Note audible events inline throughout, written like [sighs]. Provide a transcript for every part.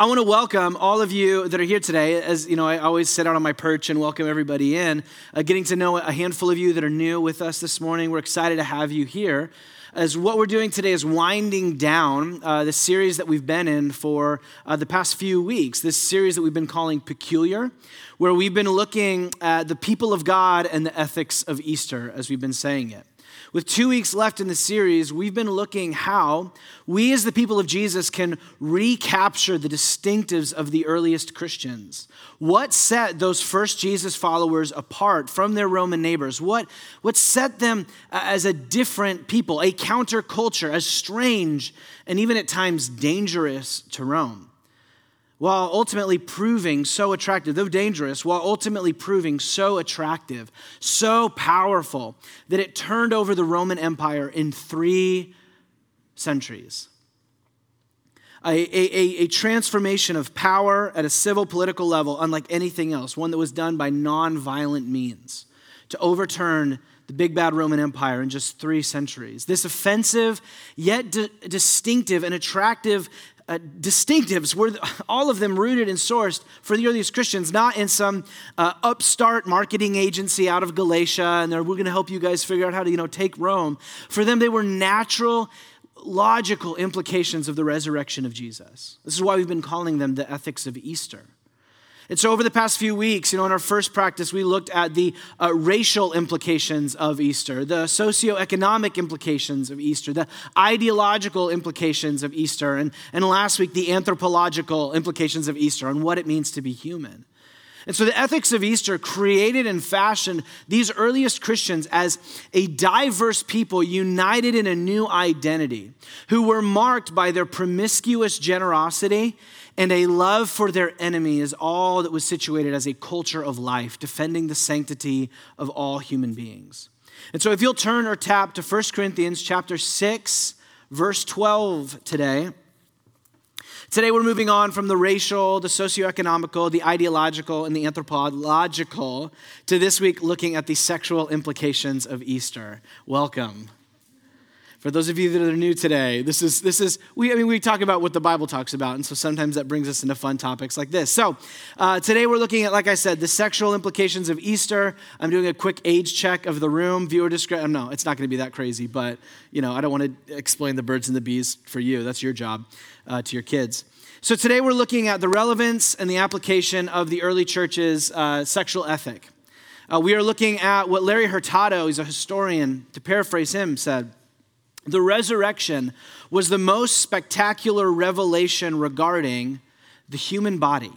I want to welcome all of you that are here today. As you know, I always sit out on my perch and welcome everybody in. Uh, getting to know a handful of you that are new with us this morning. We're excited to have you here. As what we're doing today is winding down uh, the series that we've been in for uh, the past few weeks. This series that we've been calling Peculiar, where we've been looking at the people of God and the ethics of Easter, as we've been saying it. With two weeks left in the series, we've been looking how we, as the people of Jesus, can recapture the distinctives of the earliest Christians. What set those first Jesus followers apart from their Roman neighbors? What, what set them uh, as a different people, a counterculture, as strange and even at times dangerous to Rome? While ultimately proving so attractive, though dangerous, while ultimately proving so attractive, so powerful, that it turned over the Roman Empire in three centuries. A, a, a, transformation of power at a civil political level, unlike anything else, one that was done by non-violent means to overturn the big bad Roman Empire in just three centuries. This offensive, yet di- distinctive and attractive uh, distinctives were [laughs] all of them rooted and sourced for the earliest Christians, not in some uh, upstart marketing agency out of Galatia, and they're we're going to help you guys figure out how to you know take Rome. For them, they were natural, logical implications of the resurrection of Jesus. This is why we've been calling them the ethics of Easter. And so, over the past few weeks, you know, in our first practice, we looked at the uh, racial implications of Easter, the socioeconomic implications of Easter, the ideological implications of Easter, and, and last week, the anthropological implications of Easter and what it means to be human. And so the ethics of Easter created and fashioned these earliest Christians as a diverse people united in a new identity, who were marked by their promiscuous generosity and a love for their enemy is all that was situated as a culture of life, defending the sanctity of all human beings. And so if you'll turn or tap to 1 Corinthians chapter 6, verse 12 today. Today we're moving on from the racial, the socioeconomical, the ideological, and the anthropological to this week looking at the sexual implications of Easter. Welcome. For those of you that are new today, this is this is we I mean we talk about what the Bible talks about, and so sometimes that brings us into fun topics like this. So uh, today we're looking at, like I said, the sexual implications of Easter. I'm doing a quick age check of the room, viewer discretion. No, it's not going to be that crazy, but you know I don't want to explain the birds and the bees for you. That's your job uh, to your kids. So today we're looking at the relevance and the application of the early church's uh, sexual ethic. Uh, we are looking at what Larry Hurtado, he's a historian, to paraphrase him, said. The resurrection was the most spectacular revelation regarding the human body.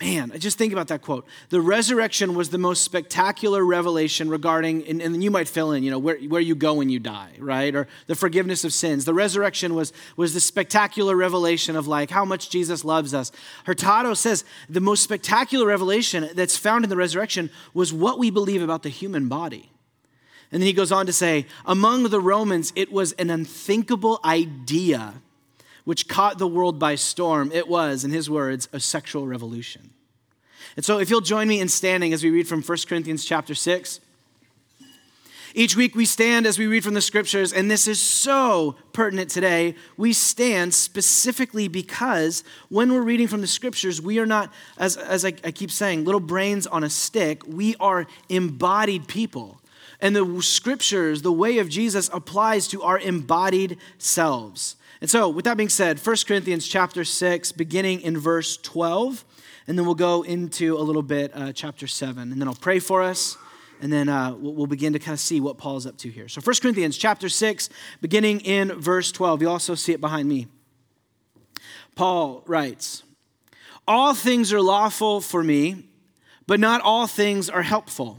Man, I just think about that quote. The resurrection was the most spectacular revelation regarding, and, and, you might fill in, you know, where, where you go when you die, right? Or the forgiveness of sins. The resurrection was, was the spectacular revelation of like how much Jesus loves us. Hurtado says the most spectacular revelation that's found in the resurrection was what we believe about the human body. And then he goes on to say, among the Romans, it was an unthinkable idea which caught the world by storm. It was, in his words, a sexual revolution. And so if you'll join me in standing as we read from 1 Corinthians chapter 6. Each week we stand as we read from the scriptures, and this is so pertinent today. We stand specifically because when we're reading from the scriptures, we are not, as, as I, I keep saying, little brains on a stick. We are embodied people. And the scriptures, the way of Jesus applies to our embodied selves. And so, with that being said, 1 Corinthians chapter 6, beginning in verse 12, and then we'll go into a little bit uh, chapter 7. And then I'll pray for us, and then uh, we'll begin to kind of see what Paul's up to here. So, 1 Corinthians chapter 6, beginning in verse 12. You also see it behind me. Paul writes, All things are lawful for me, but not all things are helpful.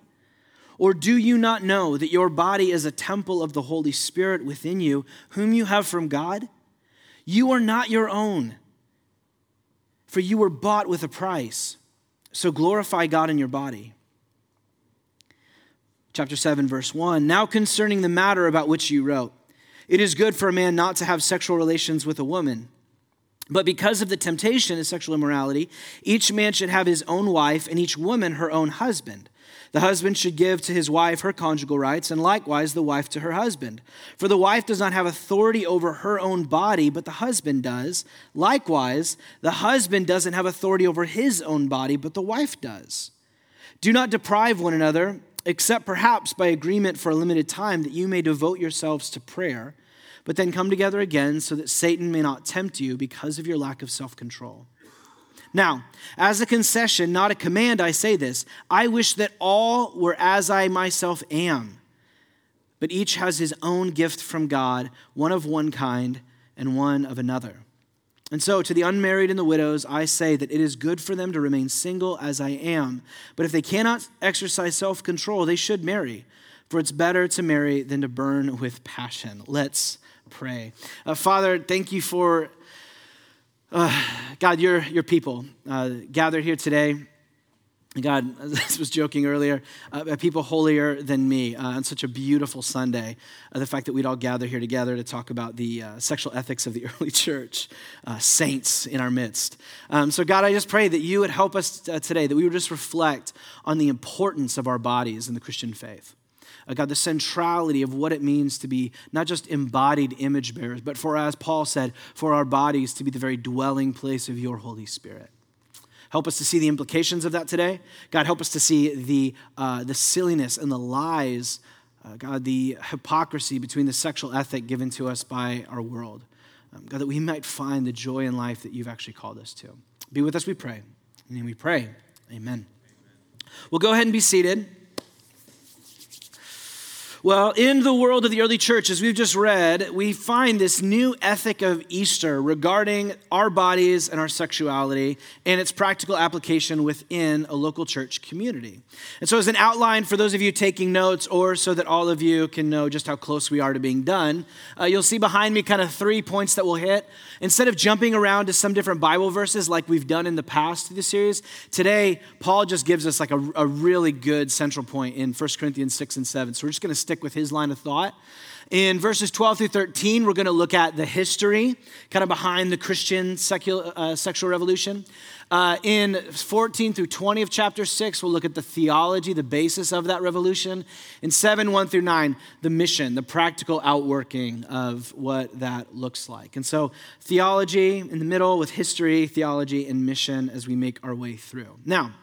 Or do you not know that your body is a temple of the Holy Spirit within you, whom you have from God? You are not your own, for you were bought with a price. So glorify God in your body. Chapter 7, verse 1. Now concerning the matter about which you wrote, it is good for a man not to have sexual relations with a woman. But because of the temptation of sexual immorality, each man should have his own wife and each woman her own husband. The husband should give to his wife her conjugal rights, and likewise the wife to her husband. For the wife does not have authority over her own body, but the husband does. Likewise, the husband doesn't have authority over his own body, but the wife does. Do not deprive one another, except perhaps by agreement for a limited time, that you may devote yourselves to prayer, but then come together again so that Satan may not tempt you because of your lack of self control. Now, as a concession, not a command, I say this I wish that all were as I myself am. But each has his own gift from God, one of one kind and one of another. And so, to the unmarried and the widows, I say that it is good for them to remain single as I am. But if they cannot exercise self control, they should marry, for it's better to marry than to burn with passion. Let's pray. Uh, Father, thank you for uh, God, your, your people uh, gathered here today. God, [laughs] this was joking earlier, uh, people holier than me uh, on such a beautiful Sunday. Uh, the fact that we'd all gather here together to talk about the uh, sexual ethics of the [laughs] early church, uh, saints in our midst. Um, so, God, I just pray that you would help us uh, today, that we would just reflect on the importance of our bodies in the Christian faith God, the centrality of what it means to be not just embodied image bearers, but for, as Paul said, for our bodies to be the very dwelling place of your Holy Spirit. Help us to see the implications of that today. God, help us to see the, uh, the silliness and the lies, uh, God, the hypocrisy between the sexual ethic given to us by our world. Um, God, that we might find the joy in life that you've actually called us to. Be with us, we pray. And we pray. Amen. Amen. We'll go ahead and be seated. Well, in the world of the early church, as we've just read, we find this new ethic of Easter regarding our bodies and our sexuality and its practical application within a local church community. And so, as an outline for those of you taking notes, or so that all of you can know just how close we are to being done, uh, you'll see behind me kind of three points that we'll hit. Instead of jumping around to some different Bible verses like we've done in the past through the series, today Paul just gives us like a, a really good central point in 1 Corinthians 6 and 7. So, we're just going to stick with his line of thought. In verses 12 through 13, we're going to look at the history, kind of behind the Christian secular, uh, sexual revolution. Uh, in 14 through 20 of chapter 6, we'll look at the theology, the basis of that revolution. In 7, 1 through 9, the mission, the practical outworking of what that looks like. And so, theology in the middle with history, theology, and mission as we make our way through. Now,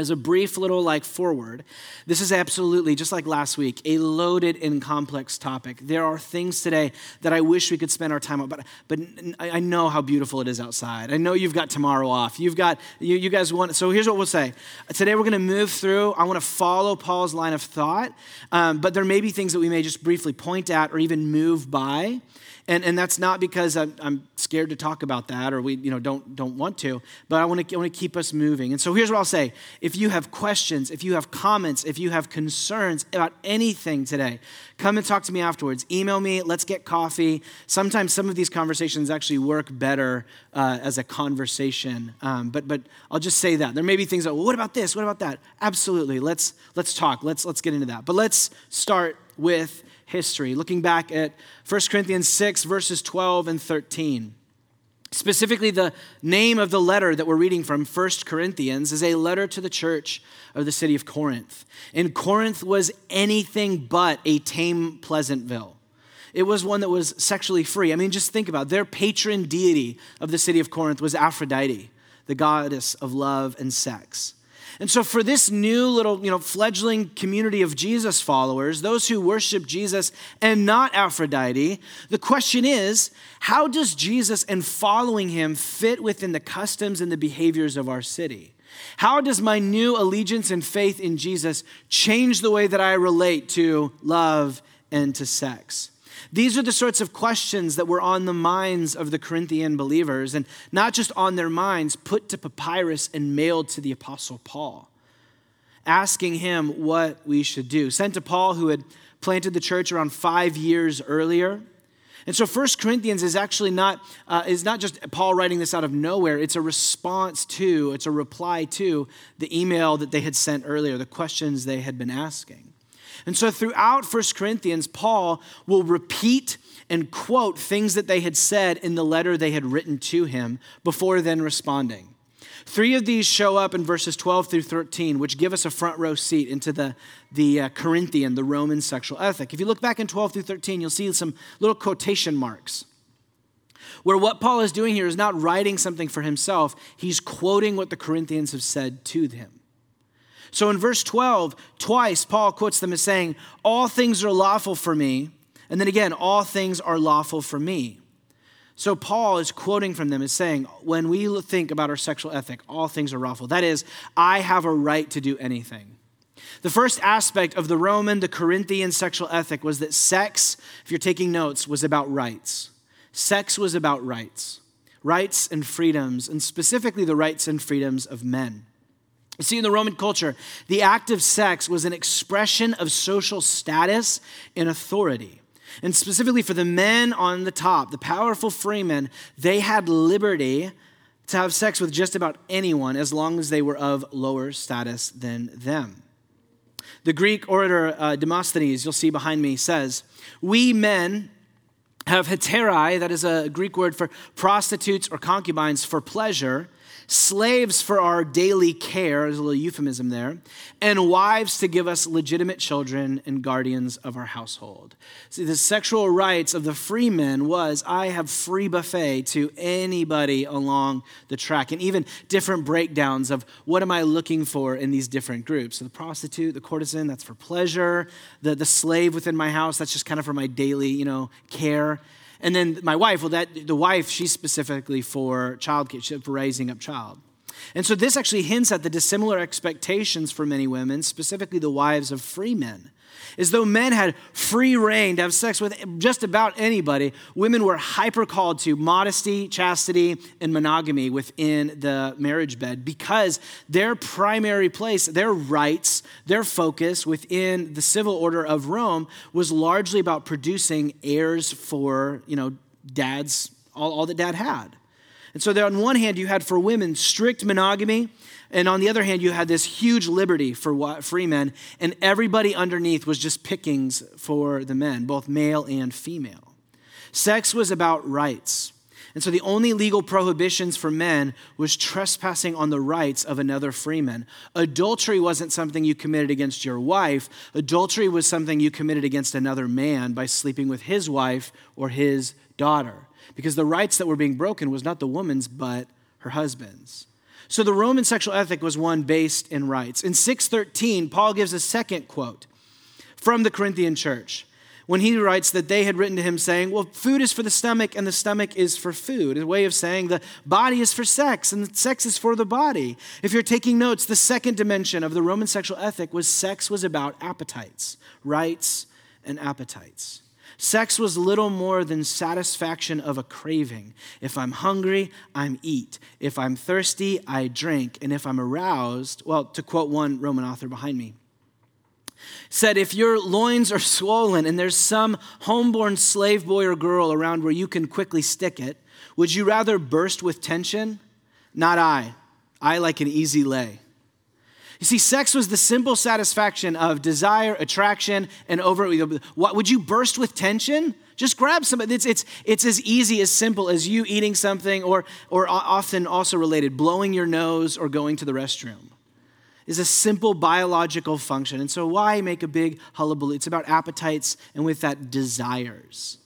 as a brief little like forward, this is absolutely, just like last week, a loaded and complex topic. There are things today that I wish we could spend our time on, but, but I know how beautiful it is outside. I know you've got tomorrow off. You've got, you, you guys want, so here's what we'll say. Today we're going to move through. I want to follow Paul's line of thought, um, but there may be things that we may just briefly point at or even move by. And, and that's not because I'm, I'm scared to talk about that or we you know, don't, don't want to, but I want to, want to keep us moving. And so here's what I'll say. If you have questions, if you have comments, if you have concerns about anything today, come and talk to me afterwards. Email me, let's get coffee. Sometimes some of these conversations actually work better uh, as a conversation. Um, but, but I'll just say that. There may be things that, well, what about this? What about that? Absolutely. Let's, let's talk. Let's, let's get into that. But let's start with history, looking back at 1 Corinthians 6, verses 12 and 13. Specifically, the name of the letter that we're reading from, 1 Corinthians, is a letter to the church of the city of Corinth. And Corinth was anything but a tame Pleasantville. It was one that was sexually free. I mean, just think about it. their patron deity of the city of Corinth was Aphrodite, the goddess of love and sex. And so, for this new little, you know, fledgling community of Jesus followers, those who worship Jesus and not Aphrodite, the question is how does Jesus and following him fit within the customs and the behaviors of our city? How does my new allegiance and faith in Jesus change the way that I relate to love and to sex? These are the sorts of questions that were on the minds of the Corinthian believers, and not just on their minds, put to papyrus and mailed to the Apostle Paul, asking him what we should do. Sent to Paul, who had planted the church around five years earlier. And so First Corinthians is actually not, uh, is not just Paul writing this out of nowhere. It's a response to, it's a reply to the email that they had sent earlier, the questions they had been asking. And so throughout First Corinthians, Paul will repeat and quote things that they had said in the letter they had written to him before then responding. Three of these show up in verses 12 through 13, which give us a front row seat into the, the uh, Corinthian, the Roman sexual ethic. If you look back in 12 through 13, you'll see some little quotation marks where what Paul is doing here is not writing something for himself, he's quoting what the Corinthians have said to him. So in verse 12, twice Paul quotes them as saying, All things are lawful for me. And then again, all things are lawful for me. So Paul is quoting from them as saying, When we think about our sexual ethic, all things are lawful. That is, I have a right to do anything. The first aspect of the Roman, the Corinthian sexual ethic was that sex, if you're taking notes, was about rights. Sex was about rights, rights and freedoms, and specifically the rights and freedoms of men. See, in the Roman culture, the act of sex was an expression of social status and authority. And specifically for the men on the top, the powerful freemen, they had liberty to have sex with just about anyone as long as they were of lower status than them. The Greek orator uh, Demosthenes, you'll see behind me, says, We men have hetairai, that is a Greek word for prostitutes or concubines for pleasure slaves for our daily care, there's a little euphemism there, and wives to give us legitimate children and guardians of our household. See, the sexual rights of the free men was I have free buffet to anybody along the track, and even different breakdowns of what am I looking for in these different groups. So the prostitute, the courtesan, that's for pleasure. The, the slave within my house, that's just kind of for my daily, you know, care. And then my wife, well, that the wife, she's specifically for child care, for raising up child. And so this actually hints at the dissimilar expectations for many women, specifically the wives of free men as though men had free reign to have sex with just about anybody, women were hyper called to modesty, chastity, and monogamy within the marriage bed because their primary place, their rights, their focus within the civil order of Rome was largely about producing heirs for, you know, dads, all, all that dad had. And so there on one hand, you had for women strict monogamy and on the other hand, you had this huge liberty for free men, and everybody underneath was just pickings for the men, both male and female. Sex was about rights. And so the only legal prohibitions for men was trespassing on the rights of another freeman. Adultery wasn't something you committed against your wife, adultery was something you committed against another man by sleeping with his wife or his daughter. Because the rights that were being broken was not the woman's, but her husband's. So the Roman sexual ethic was one based in rights. In 613, Paul gives a second quote from the Corinthian church when he writes that they had written to him saying, Well, food is for the stomach and the stomach is for food. A way of saying the body is for sex and sex is for the body. If you're taking notes, the second dimension of the Roman sexual ethic was sex was about appetites, rights, and appetites. Sex was little more than satisfaction of a craving. If I'm hungry, I'm eat. If I'm thirsty, I drink. And if I'm aroused, well, to quote one Roman author behind me, said, If your loins are swollen and there's some homeborn slave boy or girl around where you can quickly stick it, would you rather burst with tension? Not I. I like an easy lay. You see, sex was the simple satisfaction of desire, attraction, and over. What would you burst with tension? Just grab somebody. It's, it's, it's as easy, as simple as you eating something, or, or often also related, blowing your nose or going to the restroom. Is a simple biological function. And so, why make a big hullabaloo? It's about appetites and with that, desires.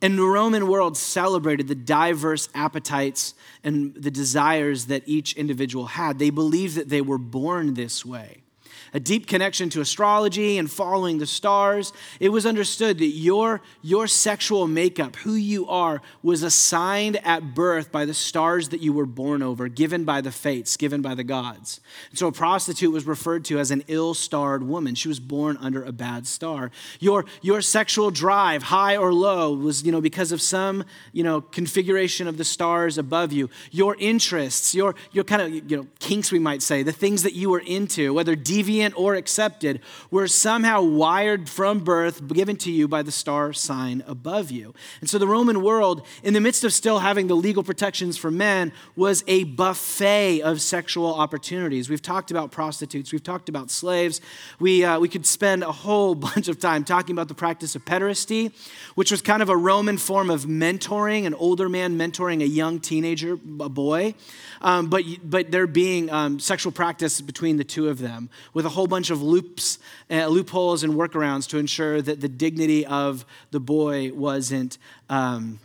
And the Roman world celebrated the diverse appetites and the desires that each individual had. They believed that they were born this way a deep connection to astrology and following the stars. It was understood that your, your sexual makeup, who you are, was assigned at birth by the stars that you were born over, given by the fates, given by the gods. And so a prostitute was referred to as an ill starred woman. She was born under a bad star. Your, your sexual drive, high or low, was you know, because of some you know, configuration of the stars above you. Your interests, your, your kind of you know, kinks, we might say, the things that you were into, whether deviant or accepted, were somehow wired from birth, given to you by the star sign above you. And so the Roman world, in the midst of still having the legal protections for men, was a buffet of sexual opportunities. We've talked about prostitutes, we've talked about slaves. We, uh, we could spend a whole [laughs] bunch of time talking about the practice of pederasty, which was kind of a Roman form of mentoring, an older man mentoring a young teenager, a boy. Um, but, but there being um, sexual practice between the two of them with a whole bunch of loops, uh, loopholes and workarounds to ensure that the dignity of the boy wasn't. Um,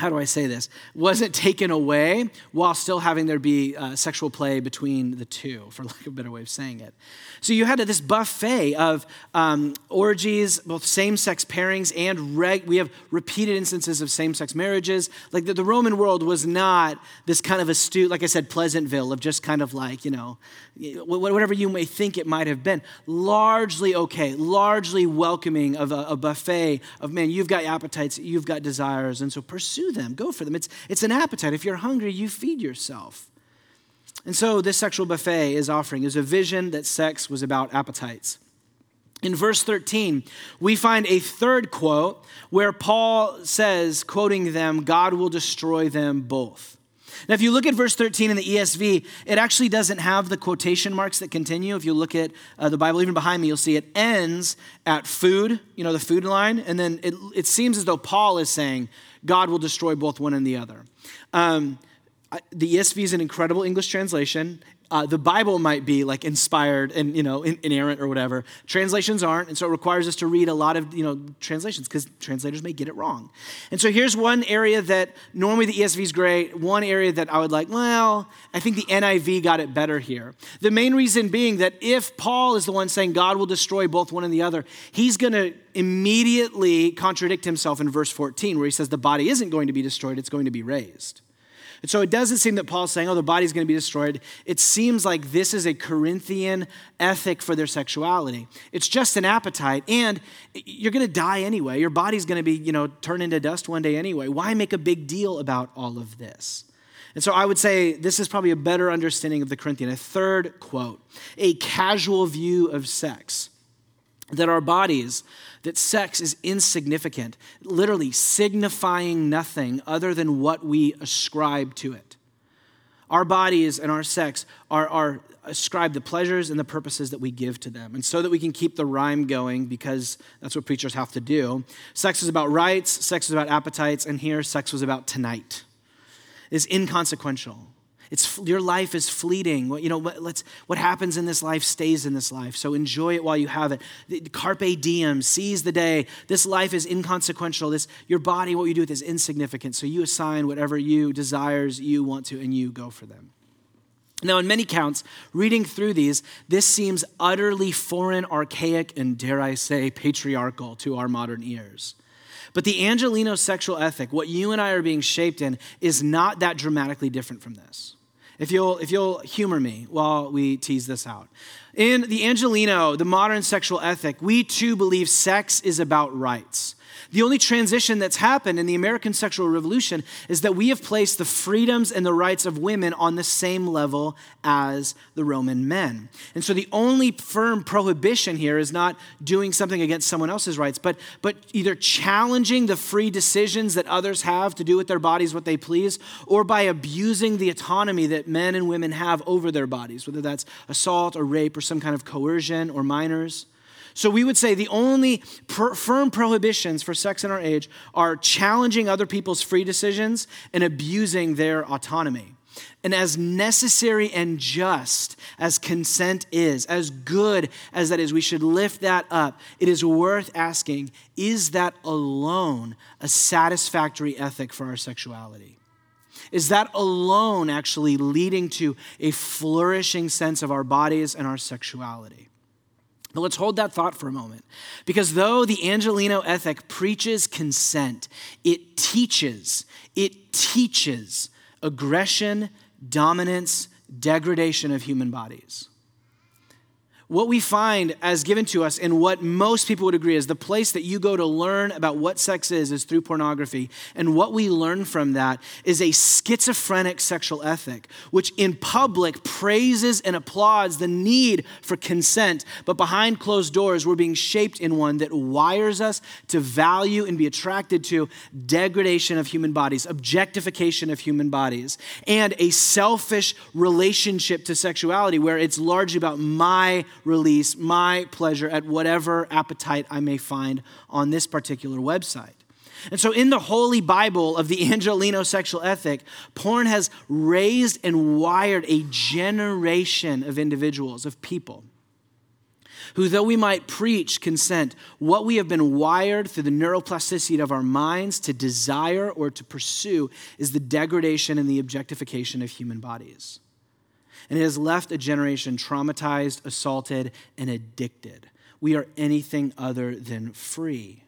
how do I say this? Wasn't taken away while still having there be uh, sexual play between the two, for lack of a better way of saying it. So you had this buffet of um, orgies, both same sex pairings and reg- we have repeated instances of same sex marriages. Like the, the, Roman world was not this kind of astute, like I said, Pleasantville of just kind of like, you know, whatever you may think it might have been. Largely okay, largely welcoming of a, a buffet of, man, you've got appetites, you've got desires, and so pursue them, go for them. It's, it's an appetite. If you're hungry, you feed yourself. And so, this sexual buffet is offering is a vision that sex was about appetites. In verse 13, we find a third quote where Paul says, quoting them, God will destroy them both. Now, if you look at verse 13 in the ESV, it actually doesn't have the quotation marks that continue. If you look at uh, the Bible, even behind me, you'll see it ends at food, you know, the food line. And then it, it seems as though Paul is saying, God will destroy both one and the other. Um, the ESV is an incredible English translation. Uh, the Bible might be like inspired and you know inerrant or whatever. Translations aren't, and so it requires us to read a lot of you know translations because translators may get it wrong. And so here's one area that normally the ESV is great. One area that I would like, well, I think the NIV got it better here. The main reason being that if Paul is the one saying God will destroy both one and the other, he's going to immediately contradict himself in verse 14 where he says the body isn't going to be destroyed; it's going to be raised. And so it doesn't seem that Paul's saying, oh, the body's going to be destroyed. It seems like this is a Corinthian ethic for their sexuality. It's just an appetite, and you're going to die anyway. Your body's going to be, you know, turned into dust one day anyway. Why make a big deal about all of this? And so I would say this is probably a better understanding of the Corinthian. A third quote a casual view of sex. That our bodies that sex is insignificant, literally signifying nothing other than what we ascribe to it. Our bodies and our sex are, are ascribed the pleasures and the purposes that we give to them. And so that we can keep the rhyme going, because that's what preachers have to do, sex is about rights, sex is about appetites, and here sex was about tonight. Is inconsequential. It's, your life is fleeting. What, you know, what, let's, what happens in this life stays in this life. So enjoy it while you have it. Carpe diem, seize the day. This life is inconsequential. This, your body, what you do with is insignificant. So you assign whatever you desires you want to, and you go for them. Now, in many counts, reading through these, this seems utterly foreign, archaic, and dare I say, patriarchal to our modern ears. But the Angelino sexual ethic, what you and I are being shaped in, is not that dramatically different from this if you'll, if you'll humor me while we tease this out. In the Angelino, the modern sexual ethic, we too believe sex is about rights. The only transition that's happened in the American sexual revolution is that we have placed the freedoms and the rights of women on the same level as the Roman men. And so the only firm prohibition here is not doing something against someone else's rights, but, but either challenging the free decisions that others have to do with their bodies what they please, or by abusing the autonomy that men and women have over their bodies, whether that's assault or rape or some kind of coercion or minors. So we would say the only firm prohibitions for sex in our age are challenging other people's free decisions and abusing their autonomy. And as necessary and just as consent is, as good as that is, we should lift that up. It is worth asking is that alone a satisfactory ethic for our sexuality? Is that alone actually leading to a flourishing sense of our bodies and our sexuality? But let's hold that thought for a moment. Because though the Angelino ethic preaches consent, it teaches, it teaches aggression, dominance, degradation of human bodies what we find as given to us and what most people would agree is the place that you go to learn about what sex is is through pornography. And what we learn from that is a schizophrenic sexual ethic which in public praises and applauds the need for consent but behind closed doors we're being shaped in one that wires us to value and be attracted to degradation of human bodies objectification of human bodies and a selfish relationship to sexuality where it's largely about my release my pleasure at whatever appetite I may find on this particular website. And so, in the Holy Bible of the Angelino sexual ethic, porn has raised and wired a generation of individuals, of people, who, though we might preach consent, what we have been wired through the neuroplasticity of our minds to desire or to pursue is the degradation and the objectification of human bodies and it has left a generation traumatized, assaulted, and addicted. We are anything other than free.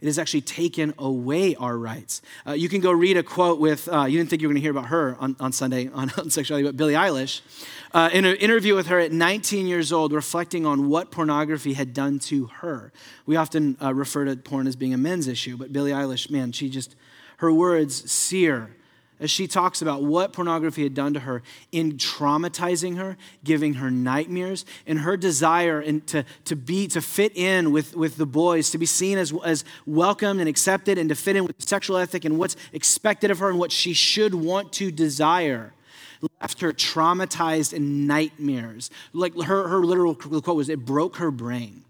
It has actually taken away our rights. Uh, you can go read a quote with, uh, you didn't think you were going to hear about her on, on Sunday [laughs] on, on sexuality, but Billie Eilish. Uh, in an interview with her at 19 years old, reflecting on what pornography had done to her. We often uh, refer to porn as being a men's issue, but Billie Eilish, man, she just, her words sear as she talks about what pornography had done to her in traumatizing her, giving her nightmares, and her desire and to, to be to fit in with, with the boys, to be seen as, as welcomed and accepted, and to fit in with sexual ethic and what's expected of her and what she should want to desire. Left her traumatized in nightmares. Like her, her literal quote was, it broke her brain.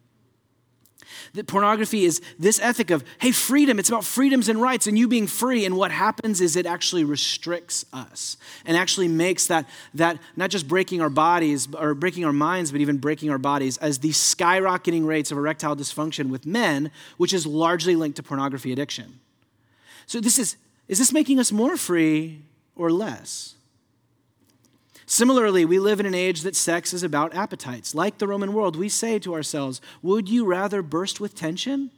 That pornography is this ethic of, hey, freedom, it's about freedoms and rights and you being free. And what happens is it actually restricts us and actually makes that, that not just breaking our bodies or breaking our minds, but even breaking our bodies as the skyrocketing rates of erectile dysfunction with men, which is largely linked to pornography addiction. So this is, is this making us more free or less? Similarly, we live in an age that sex is about appetites. Like the Roman world, we say to ourselves, Would you rather burst with tension?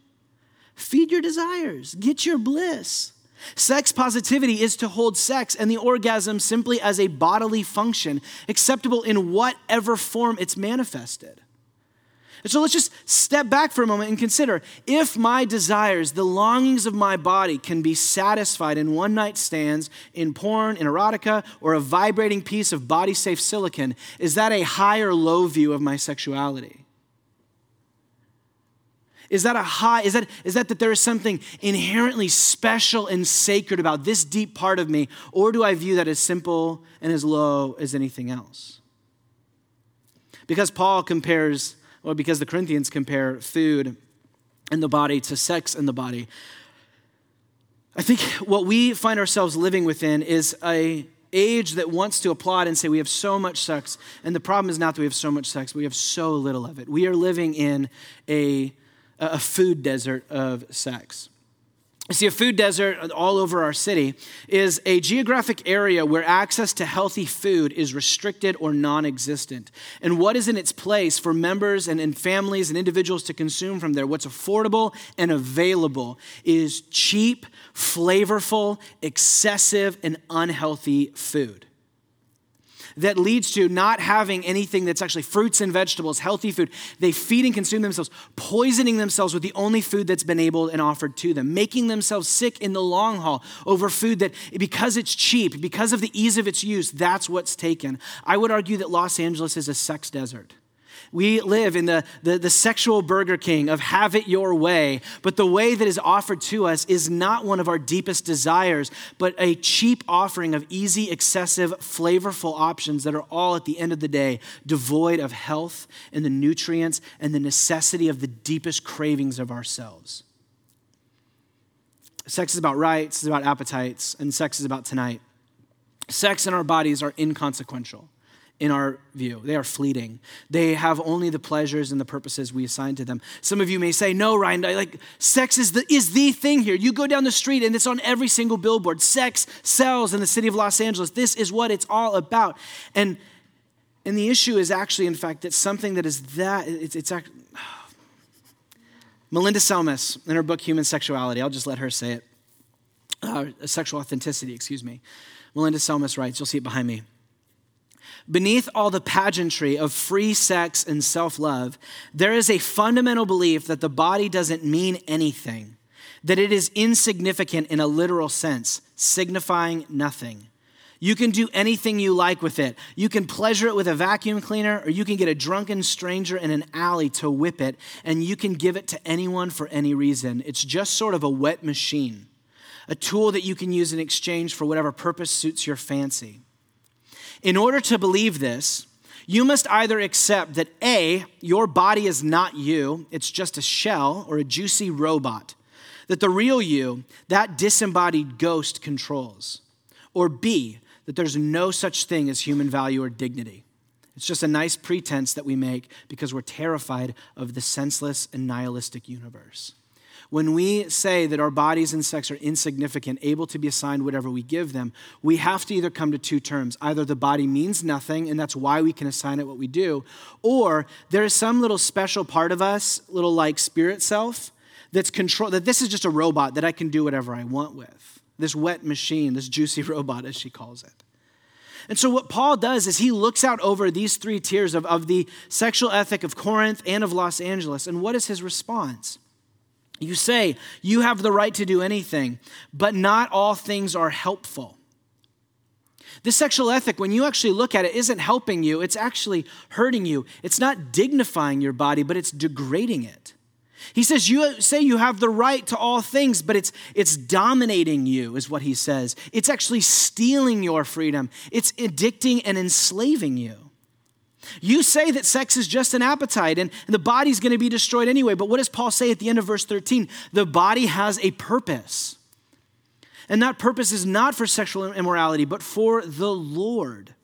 Feed your desires, get your bliss. Sex positivity is to hold sex and the orgasm simply as a bodily function, acceptable in whatever form it's manifested. And so let's just step back for a moment and consider if my desires, the longings of my body, can be satisfied in one night stands, in porn, in erotica, or a vibrating piece of body safe silicon, is that a high or low view of my sexuality? Is that a high? Is that, is that that there is something inherently special and sacred about this deep part of me? Or do I view that as simple and as low as anything else? Because Paul compares well, because the Corinthians compare food in the body to sex in the body. I think what we find ourselves living within is a age that wants to applaud and say we have so much sex. And the problem is not that we have so much sex we have so little of it. We are living in a, a food desert of sex see, a food desert all over our city is a geographic area where access to healthy food is restricted or non existent. And what is in its place for members and, and families and individuals to consume from there, what's affordable and available, is cheap, flavorful, excessive, and unhealthy food that leads to not having anything that's actually fruits and vegetables, healthy food. They feed and consume themselves, poisoning themselves with the only food that's been able and offered to them, making themselves sick in the long haul over food that, because it's cheap, because of the ease of its use, that's what's taken. I would argue that Los Angeles is a sex desert. We live in the, the, the, sexual Burger King of have it your way, but the way that is offered to us is not one of our deepest desires, but a cheap offering of easy, excessive, flavorful options that are all at the end of the day devoid of health and the nutrients and the necessity of the deepest cravings of ourselves. Sex is about rights, it's about appetites, and sex is about tonight. Sex and our bodies are inconsequential in our view. They are fleeting. They have only the pleasures and the purposes we assign to them. Some of you may say, "No, Ryan, like sex is the is the thing here. You go down the street and it's on every single billboard. Sex sells in the city of Los Angeles. This is what it's all about." And and the issue is actually in fact that something that is that it's it's actually Melinda Selmys in her book Human Sexuality, I'll just let her say it. Uh, sexual authenticity, excuse me. Melinda Selmys writes, you'll see it behind me. Beneath all the pageantry of free sex and self love, there is a fundamental belief that the body doesn't mean anything, that it is insignificant in a literal sense, signifying nothing. You can do anything you like with it. You can pleasure it with a vacuum cleaner, or you can get a drunken stranger in an alley to whip it, and you can give it to anyone for any reason. It's just sort of a wet machine a tool that you can use in exchange for whatever purpose suits your fancy. In order to believe this, you must either accept that A, your body is not you, it's just a shell or a juicy robot, that the real you, that disembodied ghost, controls, or B, that there's no such thing as human value or dignity. It's just a nice pretense that we make because we're terrified of the senseless and nihilistic universe. When we say that our bodies and sex are insignificant, able to be assigned whatever we give them, we have to either come to two terms. Either the body means nothing, and that's why we can assign it what we do, or there is some little special part of us, little like spirit self, that's control that this is just a robot that I can do whatever I want with. This wet machine, this juicy [laughs] robot, as she calls it. And so, what Paul does is he looks out over these three tiers of, of the sexual ethic of Corinth and of Los Angeles. And what is his response? You say you have the right to do anything, but not all things are helpful. This sexual ethic, when you actually look at it, isn't helping you, it's actually hurting you. It's not dignifying your body, but it's degrading it. He says, You say you have the right to all things, but it's, it's dominating you, is what he says. It's actually stealing your freedom, it's addicting and enslaving you. You say that sex is just an appetite and the body's going to be destroyed anyway. But what does Paul say at the end of verse 13? The body has a purpose. And that purpose is not for sexual immorality, but for the Lord.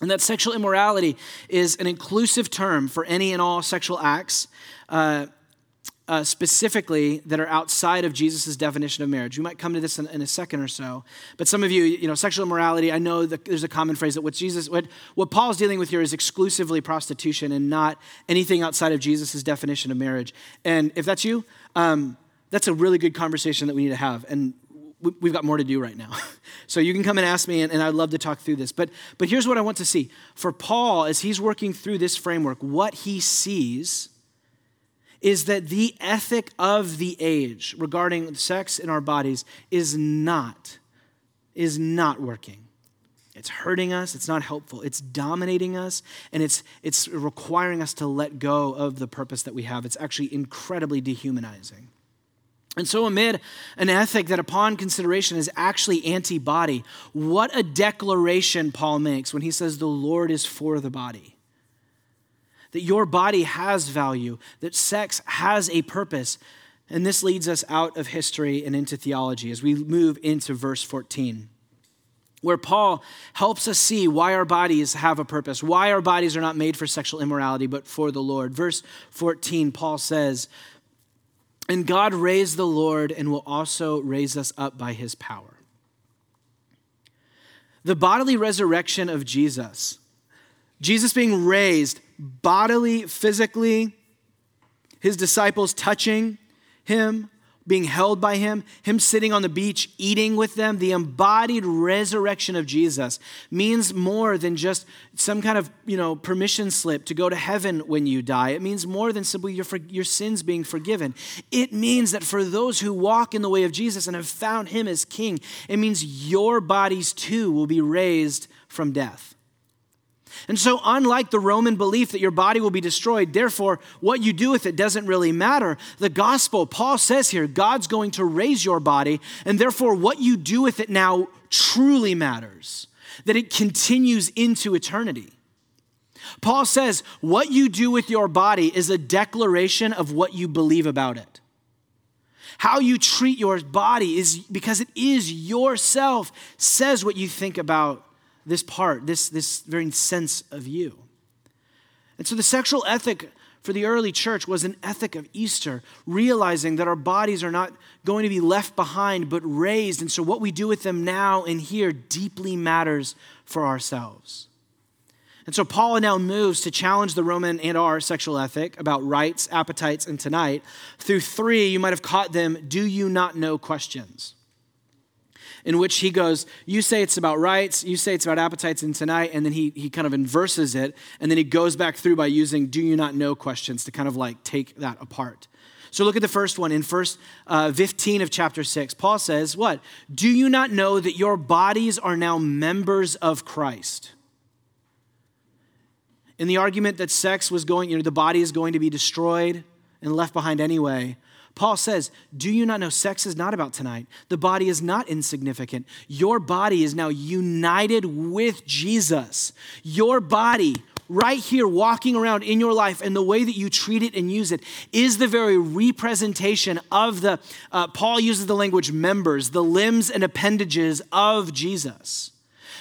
And that sexual immorality is an inclusive term for any and all sexual acts. Uh, uh, specifically that are outside of Jesus' definition of marriage. We might come to this in, in, a second or so. But some of you, you know, sexual immorality, I know there's a common phrase that what Jesus, what, what Paul's dealing with here is exclusively prostitution and not anything outside of Jesus' definition of marriage. And if that's you, um, that's a really good conversation that we need to have. And we, we've got more to do right now. [laughs] so you can come and ask me, and, and I'd love to talk through this. But, but here's what I want to see. For Paul, as he's working through this framework, what he sees is that the ethic of the age regarding sex in our bodies is not is not working. It's hurting us. It's not helpful. It's dominating us and it's it's requiring us to let go of the purpose that we have. It's actually incredibly dehumanizing. And so, amid an ethic that, upon consideration, is actually anti body, what a declaration Paul makes when he says, The Lord is for the body that your body has value, that sex has a purpose. And this leads us out of history and into theology as we move into verse 14, where Paul helps us see why our bodies have a purpose, why our bodies are not made for sexual immorality, but for the Lord. Verse 14, Paul says, And God raised the Lord and will also raise us up by his power. The bodily resurrection of Jesus, Jesus being raised bodily, physically, his disciples touching him, being held by him, him sitting on the beach eating with them, the embodied resurrection of Jesus means more than just some kind of, you know, permission slip to go to heaven when you die. It means more than simply your, your sins being forgiven. It means that for those who walk in the way of Jesus and have found him as king, it means your bodies too will be raised from death. And so, unlike the Roman belief that your body will be destroyed, therefore, what you do with it doesn't really matter, the gospel, Paul says here, God's going to raise your body, and therefore, what you do with it now truly matters, that it continues into eternity. Paul says, what you do with your body is a declaration of what you believe about it. How you treat your body is because it is yourself, says what you think about this part, this, this very sense of you. And so the sexual ethic for the early church was an ethic of Easter, realizing that our bodies are not going to be left behind but raised. And so what we do with them now and here deeply matters for ourselves. And so Paul now moves to challenge the Roman and our sexual ethic about rights, appetites, and tonight through three, you might have caught them, do you not know questions? In which he goes, You say it's about rights, you say it's about appetites and tonight, and then he, he kind of inverses it, and then he goes back through by using do you not know questions to kind of like take that apart. So look at the first one in verse uh, 15 of chapter 6. Paul says, What? Do you not know that your bodies are now members of Christ? in the argument that sex was going, you know, the body is going to be destroyed and left behind anyway, Paul says, Do you not know sex is not about tonight? The body is not insignificant. Your body is now united with Jesus. Your body, right here, walking around in your life, and the way that you treat it and use it is the very representation of the, uh, Paul uses the language members, the limbs and appendages of Jesus.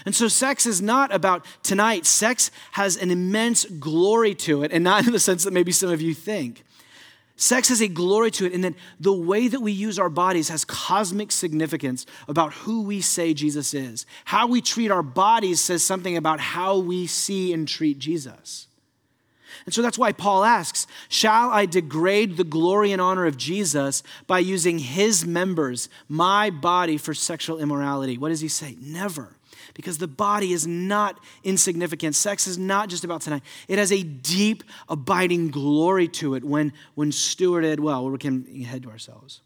And so, sex is not about tonight. Sex has an immense glory to it, and not in the sense that maybe some of you think. Sex has a glory to it, and that the way that we use our bodies has cosmic significance about who we say Jesus is. How we treat our bodies says something about how we see and treat Jesus. And so that's why Paul asks Shall I degrade the glory and honor of Jesus by using his members, my body, for sexual immorality? What does he say? Never because the body is not insignificant. Sex is not just about tonight. It has a deep, abiding glory to it when, when stewarded well. We can head to ourselves.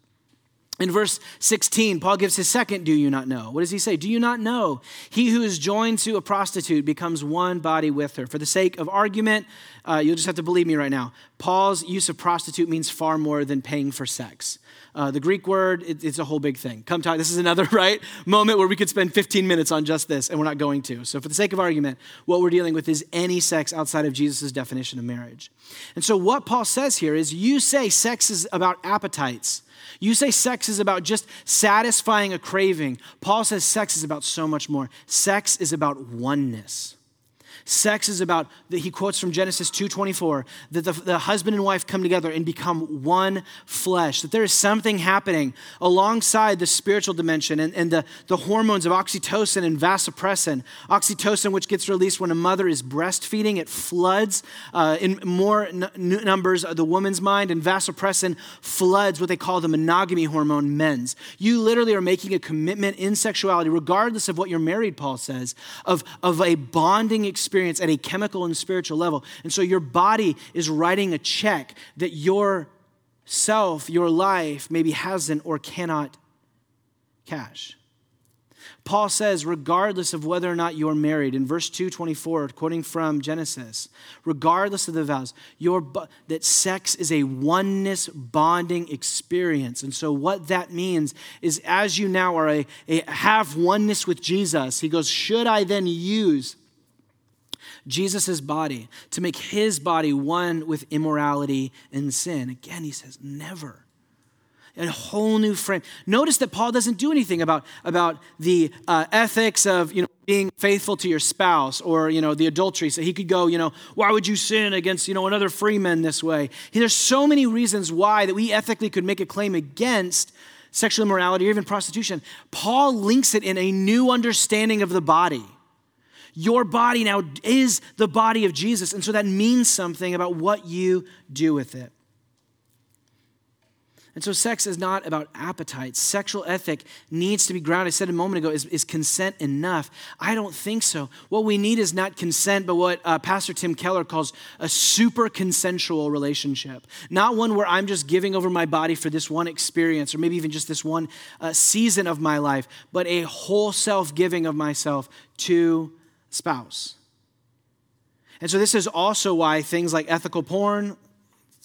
In verse 16, Paul gives his second do you not know. What does he say? Do you not know? He who is joined to a prostitute becomes one body with her. For the sake of argument, uh, you'll just have to believe me right now. Paul's use of prostitute means far more than paying for sex. Uh, the Greek word, it, it's a whole big thing. Come talk. This is another [laughs] right moment where we could spend 15 minutes on just this, and we're not going to. So, for the sake of argument, what we're dealing with is any sex outside of Jesus' definition of marriage. And so, what Paul says here is you say sex is about appetites. You say sex is about just satisfying a craving. Paul says sex is about so much more. Sex is about oneness. Sex is about, that he quotes from Genesis 2.24, that the, the husband and wife come together and become one flesh, that there is something happening alongside the spiritual dimension and, and the, the hormones of oxytocin and vasopressin. Oxytocin, which gets released when a mother is breastfeeding, it floods uh, in more n- numbers the woman's mind, and vasopressin floods what they call the monogamy hormone, men's. You literally are making a commitment in sexuality, regardless of what you're married, Paul says, of, of a bonding experience experience at a chemical and spiritual level. And so your body is writing a check that your self, your life, maybe hasn't or cannot cash. Paul says, regardless of whether or not you're married, in verse 224, quoting from Genesis, regardless of the vows, your, that sex is a oneness bonding experience. And so, what that means is, as you now are a, a have oneness with Jesus, he goes, Should I then use Jesus' body, to make his body one with immorality and sin. Again, he says, never. A whole new frame. Notice that Paul doesn't do anything about, about the uh, ethics of you know, being faithful to your spouse or you know, the adultery. So he could go, you know, why would you sin against you know, another free man this way? There's so many reasons why that we ethically could make a claim against sexual immorality or even prostitution. Paul links it in a new understanding of the body. Your body now is the body of Jesus. And so that means something about what you do with it. And so, sex is not about appetite. Sexual ethic needs to be grounded. I said a moment ago, is, is consent enough? I don't think so. What we need is not consent, but what uh, Pastor Tim Keller calls a super consensual relationship. Not one where I'm just giving over my body for this one experience or maybe even just this one uh, season of my life, but a whole self giving of myself to spouse. And so, this is also why things like ethical porn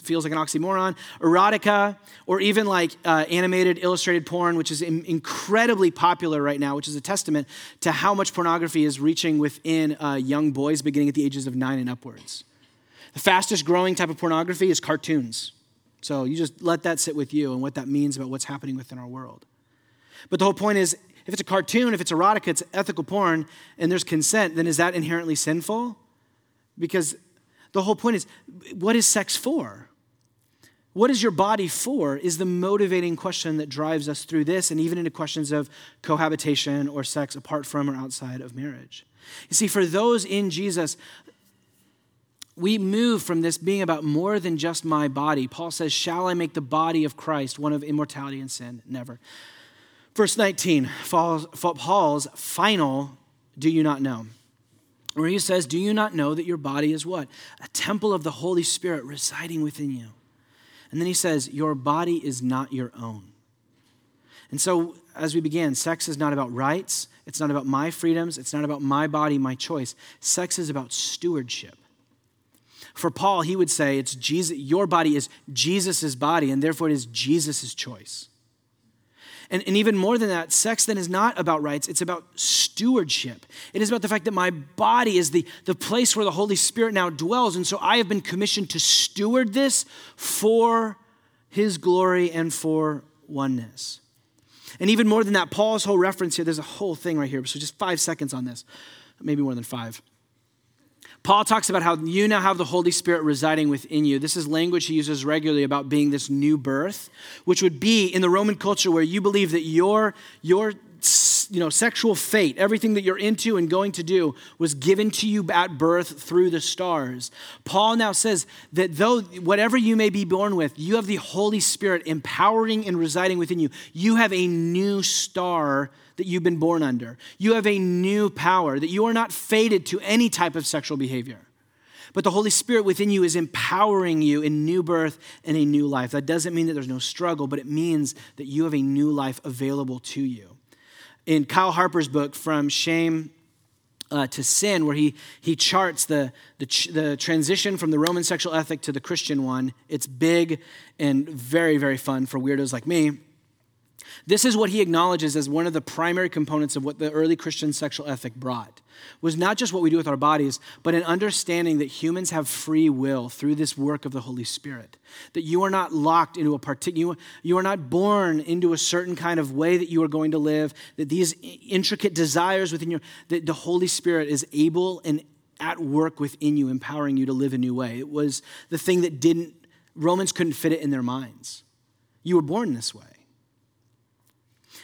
feels like an oxymoron, erotica, or even like uh, animated, illustrated porn, which is in- incredibly popular right now, which is a testament to how much pornography is reaching within uh, young boys beginning at the ages of nine and upwards. The fastest growing type of pornography is cartoons. So you just let that sit with you and what that means about what's happening within our world. But the whole point is if it's a cartoon, if it's erotica, it's ethical porn, and there's consent, then is that inherently sinful? Because the whole point is what is sex for? What is your body for? Is the motivating question that drives us through this and even into questions of cohabitation or sex apart from or outside of marriage. You see, for those in Jesus, we move from this being about more than just my body. Paul says, Shall I make the body of Christ one of immortality and sin? Never. Verse 19, Paul's final, do you not know? Where he says, Do you not know that your body is what? A temple of the Holy Spirit residing within you. And then he says, Your body is not your own. And so, as we began, sex is not about rights. It's not about my freedoms. It's not about my body, my choice. Sex is about stewardship. For Paul, he would say, it's Jesus, your body is Jesus' body, and therefore it is Jesus' choice. And, and even more than that, sex then is not about rights, it's about stewardship. It is about the fact that my body is the, the place where the Holy Spirit now dwells. And so I have been commissioned to steward this for His glory and for oneness. And even more than that, Paul's whole reference here, there's a whole thing right here. So just five seconds on this, maybe more than five. Paul talks about how you now have the Holy Spirit residing within you. This is language he uses regularly about being this new birth, which would be in the Roman culture where you believe that your, your you know, sexual fate, everything that you're into and going to do, was given to you at birth through the stars. Paul now says that though whatever you may be born with, you have the Holy Spirit empowering and residing within you. You have a new star that you've been born under. You have a new power, that you are not fated to any type of sexual behavior. But the Holy Spirit within you is empowering you in new birth and a new life. That doesn't mean that there's no struggle, but it means that you have a new life available to you. In Kyle Harper's book, From Shame uh, to Sin, where he, he charts the, the, the transition from the Roman sexual ethic to the Christian one, it's big and very, very fun for weirdos like me. This is what he acknowledges as one of the primary components of what the early Christian sexual ethic brought. Was not just what we do with our bodies, but an understanding that humans have free will through this work of the Holy Spirit. That you are not locked into a particular, you are not born into a certain kind of way that you are going to live, that these intricate desires within you, that the Holy Spirit is able and at work within you, empowering you to live a new way. It was the thing that didn't, Romans couldn't fit it in their minds. You were born this way.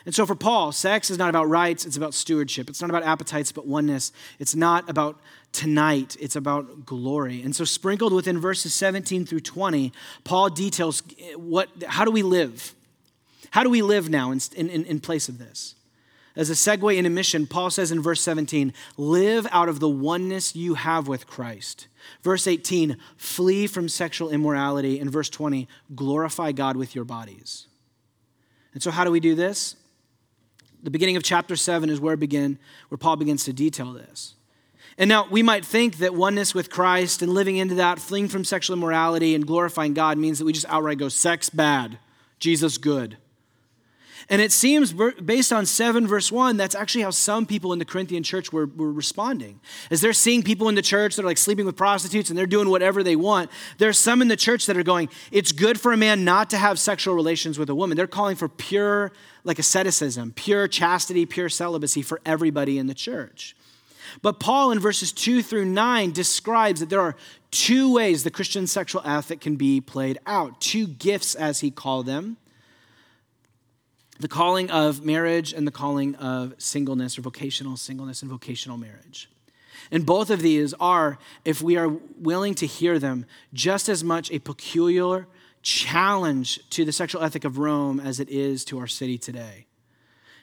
And so for Paul, sex is not about rights, it's about stewardship. It's not about appetites, but oneness. It's not about tonight, it's about glory. And so sprinkled within verses 17 through 20, Paul details eh, what how do we live? How do we live now in, in, in place of this? As a segue into mission, Paul says in verse 17, live out of the oneness you have with Christ. Verse 18, flee from sexual immorality. And verse 20, glorify God with your bodies. And so, how do we do this? The beginning of chapter 7 is where begin where Paul begins to detail this. And now we might think that oneness with Christ and living into that, fleeing from sexual immorality and glorifying God means that we just outright go sex bad, Jesus good. And it seems, based on 7 verse 1, that's actually how some people in the Corinthian church were, were responding. As they're seeing people in the church that are like sleeping with prostitutes and they're doing whatever they want, there's some in the church that are going, it's good for a man not to have sexual relations with a woman. They're calling for pure, like asceticism, pure chastity, pure celibacy for everybody in the church. But Paul in verses 2 through 9 describes that there are two ways the Christian sexual ethic can be played out, two gifts, as he called them the calling of marriage and the calling of singleness or vocational singleness and vocational marriage. And both of these are, if we are willing to hear them, just as much a peculiar challenge to the sexual ethic of Rome as it is to our city today.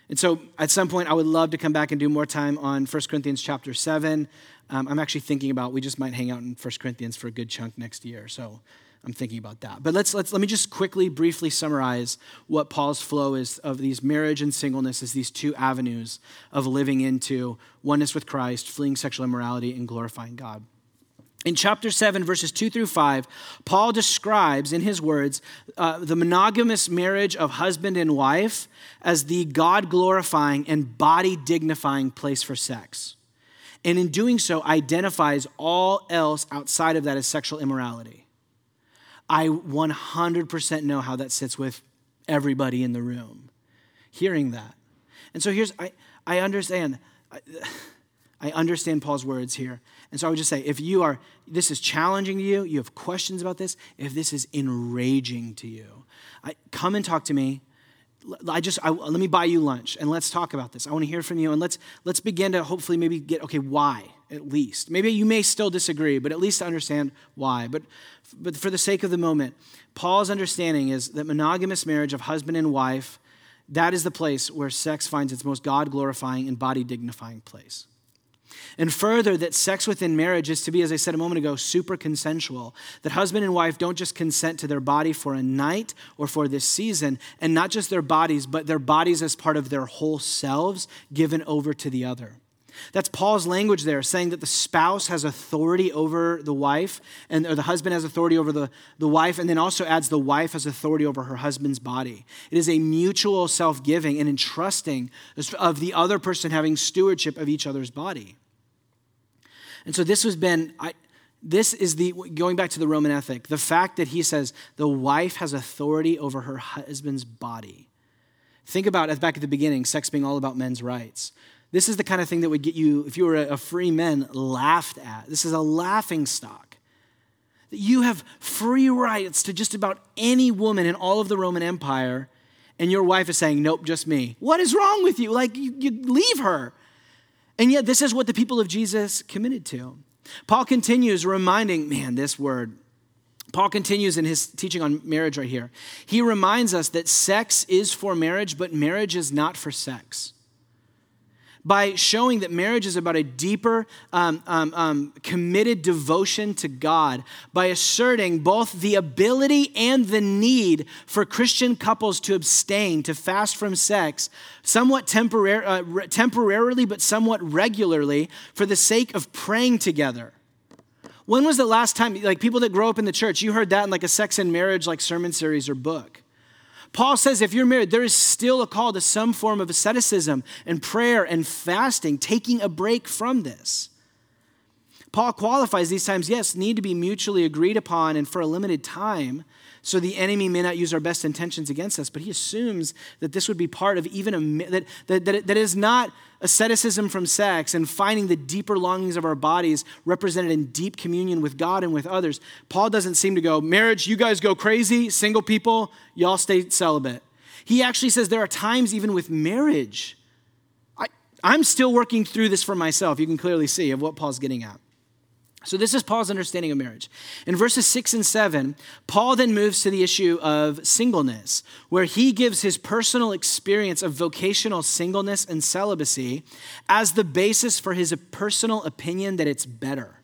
And so at some point, I would love to come back and do more time on 1 Corinthians chapter 7. Um, I'm actually thinking about we just might hang out in 1 Corinthians for a good chunk next year. So I'm thinking about that. But let's, let's let me just quickly, briefly summarize what Paul's flow is of these marriage and singleness as these two avenues of living into oneness with Christ, fleeing sexual immorality, and glorifying God. In chapter 7, verses 2 through 5, Paul describes, in his words, uh, the monogamous marriage of husband and wife as the God glorifying and body dignifying place for sex. And in doing so, identifies all else outside of that as sexual immorality. I 100% know how that sits with everybody in the room hearing that. And so here's, I, I understand, I, [sighs] I understand Paul's words here. And so I would just say, if you are, this is challenging to you, you have questions about this, if this is enraging to you, I, come and talk to me. I just I, let me buy you lunch and let's talk about this. I want to hear from you and let's let's begin to hopefully maybe get okay why at least. Maybe you may still disagree, but at least understand why. But but for the sake of the moment, Paul's understanding is that monogamous marriage of husband and wife that is the place where sex finds its most God glorifying and body dignifying place. And further, that sex within marriage is to be, as I said a moment ago, super consensual. That husband and wife don't just consent to their body for a night or for this season, and not just their bodies, but their bodies as part of their whole selves given over to the other. That's Paul's language there, saying that the spouse has authority over the wife, and or the husband has authority over the, the wife, and then also adds the wife has authority over her husband's body. It is a mutual self giving and entrusting of the other person having stewardship of each other's body. And so this has been, I, this is the, going back to the Roman ethic, the fact that he says the wife has authority over her husband's body. Think about it back at the beginning, sex being all about men's rights. This is the kind of thing that would get you, if you were a free man, laughed at. This is a laughing stock. That you have free rights to just about any woman in all of the Roman Empire, and your wife is saying, Nope, just me. What is wrong with you? Like, you, you leave her. And yet, this is what the people of Jesus committed to. Paul continues reminding, man, this word. Paul continues in his teaching on marriage right here. He reminds us that sex is for marriage, but marriage is not for sex by showing that marriage is about a deeper, um, um, um, committed devotion to God, by asserting both the ability and the need for Christian couples to abstain, to fast from sex, somewhat temporar- uh, re- temporarily, but somewhat regularly, for the sake of praying together. When was the last time, like people that grow up in the church, you heard that in like a sex and marriage like sermon series or book? Paul says if you're married, there is still a call to some form of asceticism and prayer and fasting, taking a break from this. Paul qualifies these times, yes, need to be mutually agreed upon and for a limited time, so the enemy may not use our best intentions against us. But he assumes that this would be part of even a, that, that, that, it, that it is not asceticism from sex and finding the deeper longings of our bodies represented in deep communion with God and with others. Paul doesn't seem to go, marriage, you guys go crazy, single people, y'all stay celibate. He actually says there are times, even with marriage, I, I'm still working through this for myself. You can clearly see of what Paul's getting at. So, this is Paul's understanding of marriage. In verses six and seven, Paul then moves to the issue of singleness, where he gives his personal experience of vocational singleness and celibacy as the basis for his personal opinion that it's better.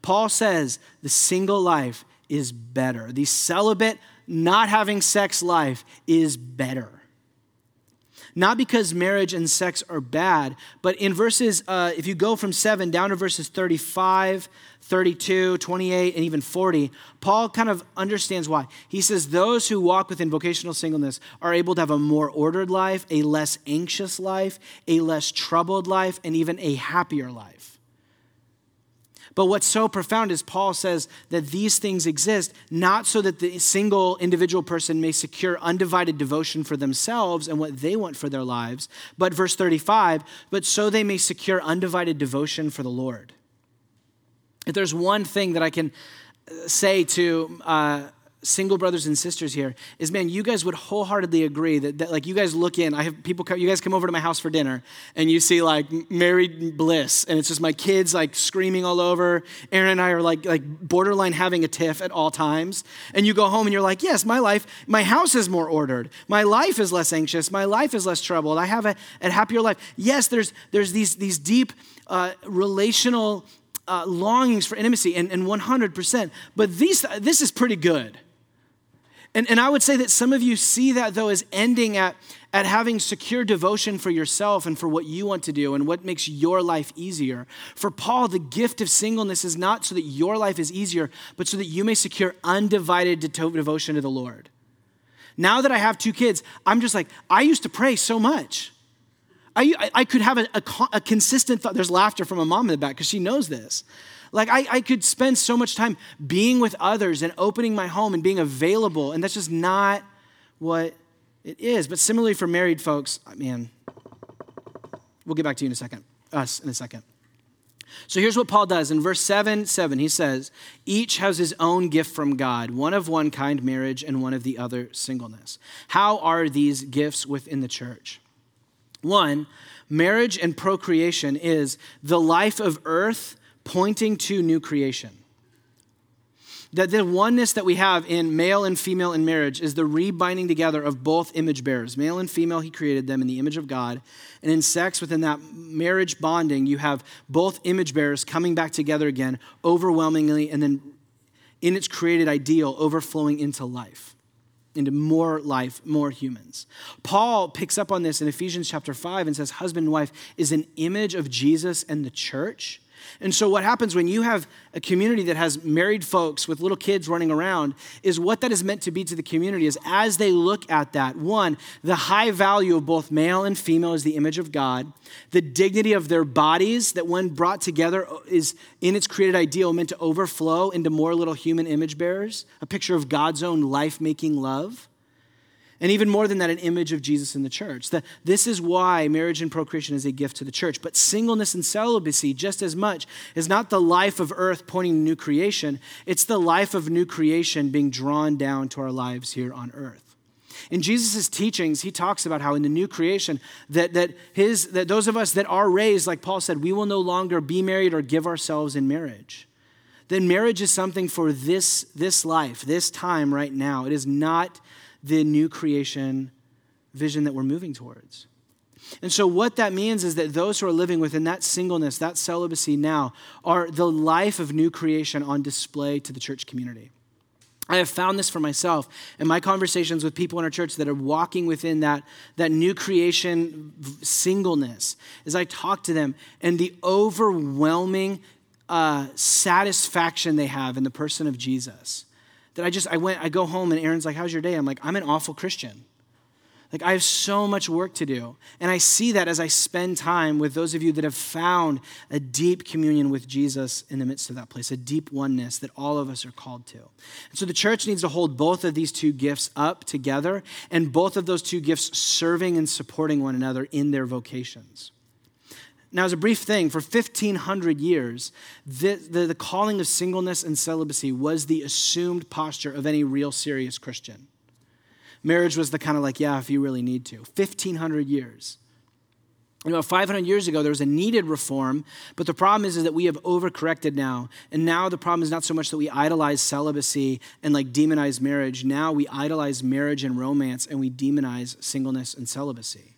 Paul says the single life is better, the celibate, not having sex life is better not because marriage and sex are bad, but in verses, uh, if you go from 7 down to verses 35, 32, 28, and even 40, Paul kind of understands why. He says, Those who walk within vocational singleness are able to have a more ordered life, a less anxious life, a less troubled life, and even a happier life. But what's so profound is Paul says that these things exist not so that the single individual person may secure undivided devotion for themselves and what they want for their lives, but verse 35, but so they may secure undivided devotion for the Lord. If there's one thing that I can say to uh, single brothers and sisters here is man you guys would wholeheartedly agree that, that like you guys look in i have people come, you guys come over to my house for dinner and you see like married bliss and it's just my kids like screaming all over. Aaron and i are like like borderline having a tiff at all times. And you go home and you're like yes my life my house is more ordered. My life is less anxious. My life is less troubled. I have a, a happier life. Yes there's there's these these deep uh, relational uh, longings for intimacy and, and 100% but these this is pretty good and, and I would say that some of you see that, though, as ending at, at having secure devotion for yourself and for what you want to do and what makes your life easier. For Paul, the gift of singleness is not so that your life is easier, but so that you may secure undivided devotion to the Lord. Now that I have two kids, I'm just like, I used to pray so much. I, I could have a, a, a consistent thought. There's laughter from a mom in the back because she knows this. Like, I, I could spend so much time being with others and opening my home and being available, and that's just not what it is. But similarly for married folks, uh, man, we'll get back to you in a second, us in a second. So here's what Paul does in verse 7 7. He says, Each has his own gift from God, one of one kind marriage and one of the other singleness. How are these gifts within the church? One, marriage and procreation is the life of earth pointing to new creation. That the oneness that we have in male and female in marriage is the rebinding together of both image bearers. Male and female, he created them in the image of God. And in sex, within that marriage bonding, you have both image bearers coming back together again, overwhelmingly, and then in its created ideal, overflowing into life, into more life, more humans. Paul picks up on this in Ephesians chapter 5 and says, Husband and wife is an image of Jesus and the church and so, what happens when you have a community that has married folks with little kids running around is what that is meant to be to the community is as they look at that, one, the high value of both male and female is the image of God, the dignity of their bodies that, when brought together, is in its created ideal meant to overflow into more little human image bearers, a picture of God's own life making love. And even more than that, an image of Jesus in the church. This is why marriage and procreation is a gift to the church. But singleness and celibacy, just as much, is not the life of earth pointing to new creation, it's the life of new creation being drawn down to our lives here on earth. In Jesus' teachings, he talks about how in the new creation, that, that, his, that those of us that are raised, like Paul said, we will no longer be married or give ourselves in marriage. Then marriage is something for this, this life, this time right now. It is not the new creation vision that we're moving towards. And so, what that means is that those who are living within that singleness, that celibacy now, are the life of new creation on display to the church community. I have found this for myself in my conversations with people in our church that are walking within that, that new creation singleness. As I talk to them, and the overwhelming uh, satisfaction they have in the person of Jesus that I just, I went, I go home and Aaron's like, how's your day? I'm like, I'm an awful Christian. Like, I have so much work to do. And I see that as I spend time with those of you that have found a deep communion with Jesus in the midst of that place, a deep oneness that all of us are called to. And so the church needs to hold both of these two gifts up together and both of those two gifts serving and supporting one another in their vocations. Now, as a brief thing, for 1,500 years, the, the, the, calling of singleness and celibacy was the assumed posture of any real serious Christian. Marriage was the kind of like, yeah, if you really need to. 1,500 years. You know, 500 years ago, there was a needed reform, but the problem is, is that we have overcorrected now. And now the problem is not so much that we idolize celibacy and like demonize marriage. Now we idolize marriage and romance and we demonize singleness and celibacy.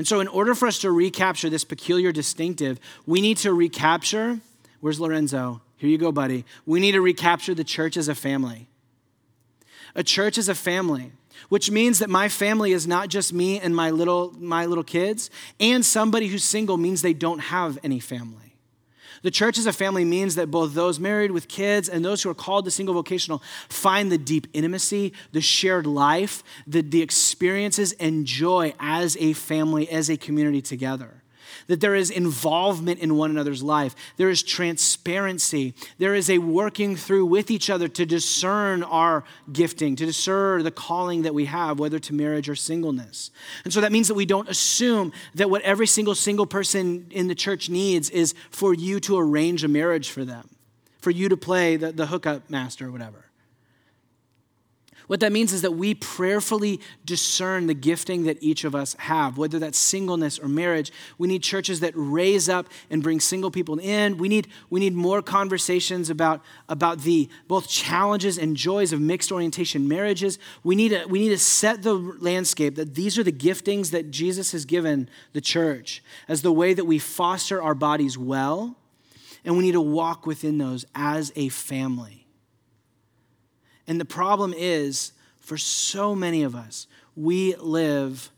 And so, in order for us to recapture this peculiar distinctive, we need to recapture. Where's Lorenzo? Here you go, buddy. We need to recapture the church as a family. A church as a family, which means that my family is not just me and my little, my little kids, and somebody who's single means they don't have any family. The church as a family means that both those married with kids and those who are called to single vocational find the deep intimacy, the shared life, the, the experiences and joy as a family, as a community together that there is involvement in one another's life, there is transparency, there is a working through with each other to discern our gifting, to discern the calling that we have, whether to marriage or singleness. And so that means that we don't assume that what every single single person in the church needs is for you to arrange a marriage for them, for you to play the, the hookup master or whatever. What that means is that we prayerfully discern the gifting that each of us have, whether that's singleness or marriage. We need churches that raise up and bring single people in. We need, we need more conversations about, about the both challenges and joys of mixed orientation marriages. We need, to, we need to set the landscape that these are the giftings that Jesus has given the church as the way that we foster our bodies well, and we need to walk within those as a family. And the problem is, for so many of us, we live,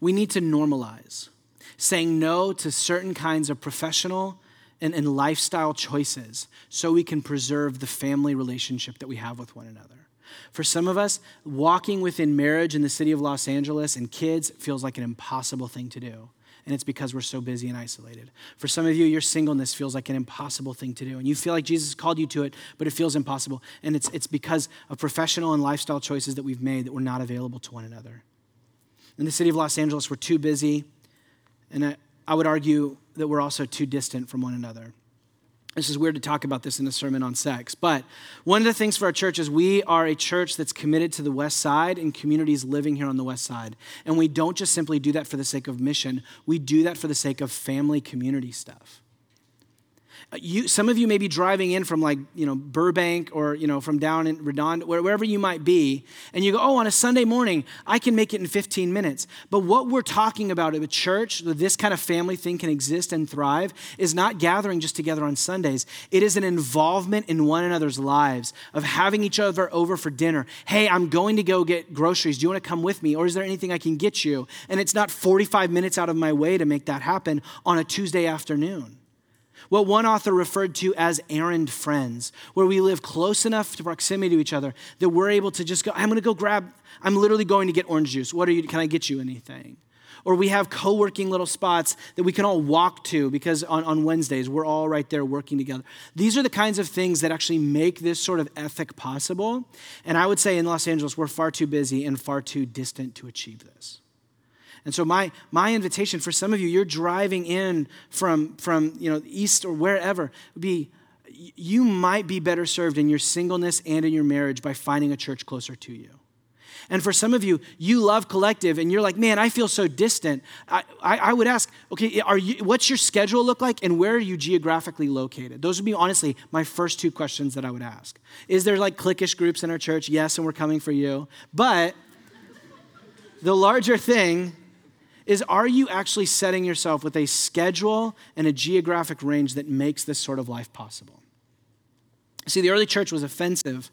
we need to normalize saying no to certain kinds of professional and, and lifestyle choices so we can preserve the family relationship that we have with one another. For some of us, walking within marriage in the city of Los Angeles and kids feels like an impossible thing to do. And it's because we're so busy and isolated. For some of you, your singleness feels like an impossible thing to do, and you feel like Jesus called you to it, but it feels impossible. And it's, it's because of professional and lifestyle choices that we've made that we're not available to one another. In the city of Los Angeles, we're too busy, and I, I would argue that we're also too distant from one another. This is weird to talk about this in a sermon on sex, but one of the things for our church is we are a church that's committed to the West Side and communities living here on the West Side. And we don't just simply do that for the sake of mission, we do that for the sake of family community stuff. You, some of you may be driving in from like you know Burbank or you know from down in Redondo, wherever you might be, and you go, oh, on a Sunday morning I can make it in 15 minutes. But what we're talking about at a church, this kind of family thing can exist and thrive, is not gathering just together on Sundays. It is an involvement in one another's lives of having each other over for dinner. Hey, I'm going to go get groceries. Do you want to come with me, or is there anything I can get you? And it's not 45 minutes out of my way to make that happen on a Tuesday afternoon what one author referred to as errand friends, where we live close enough to proximity to each other that we're able to just go, I'm going to go grab, I'm literally going to get orange juice. What are you, can I get you anything? Or we have co working little spots that we can all walk to because on, on Wednesdays we're all right there working together. These are the kinds of things that actually make this sort of ethic possible. And I would say in Los Angeles, we're far too busy and far too distant to achieve this. And so my, my invitation for some of you, you're driving in from, from you know, east or wherever, would be you might be better served in your singleness and in your marriage by finding a church closer to you. And for some of you, you love collective and you're like, man, I feel so distant. I, I, I, would ask, okay, are you, what's your schedule look like and where are you geographically located? Those would be honestly my first two questions that I would ask. Is there like cliquish groups in our church? Yes, and we're coming for you. But the larger thing is are you actually setting yourself with a schedule and a geographic range that makes this sort of life possible? See, the early church was offensive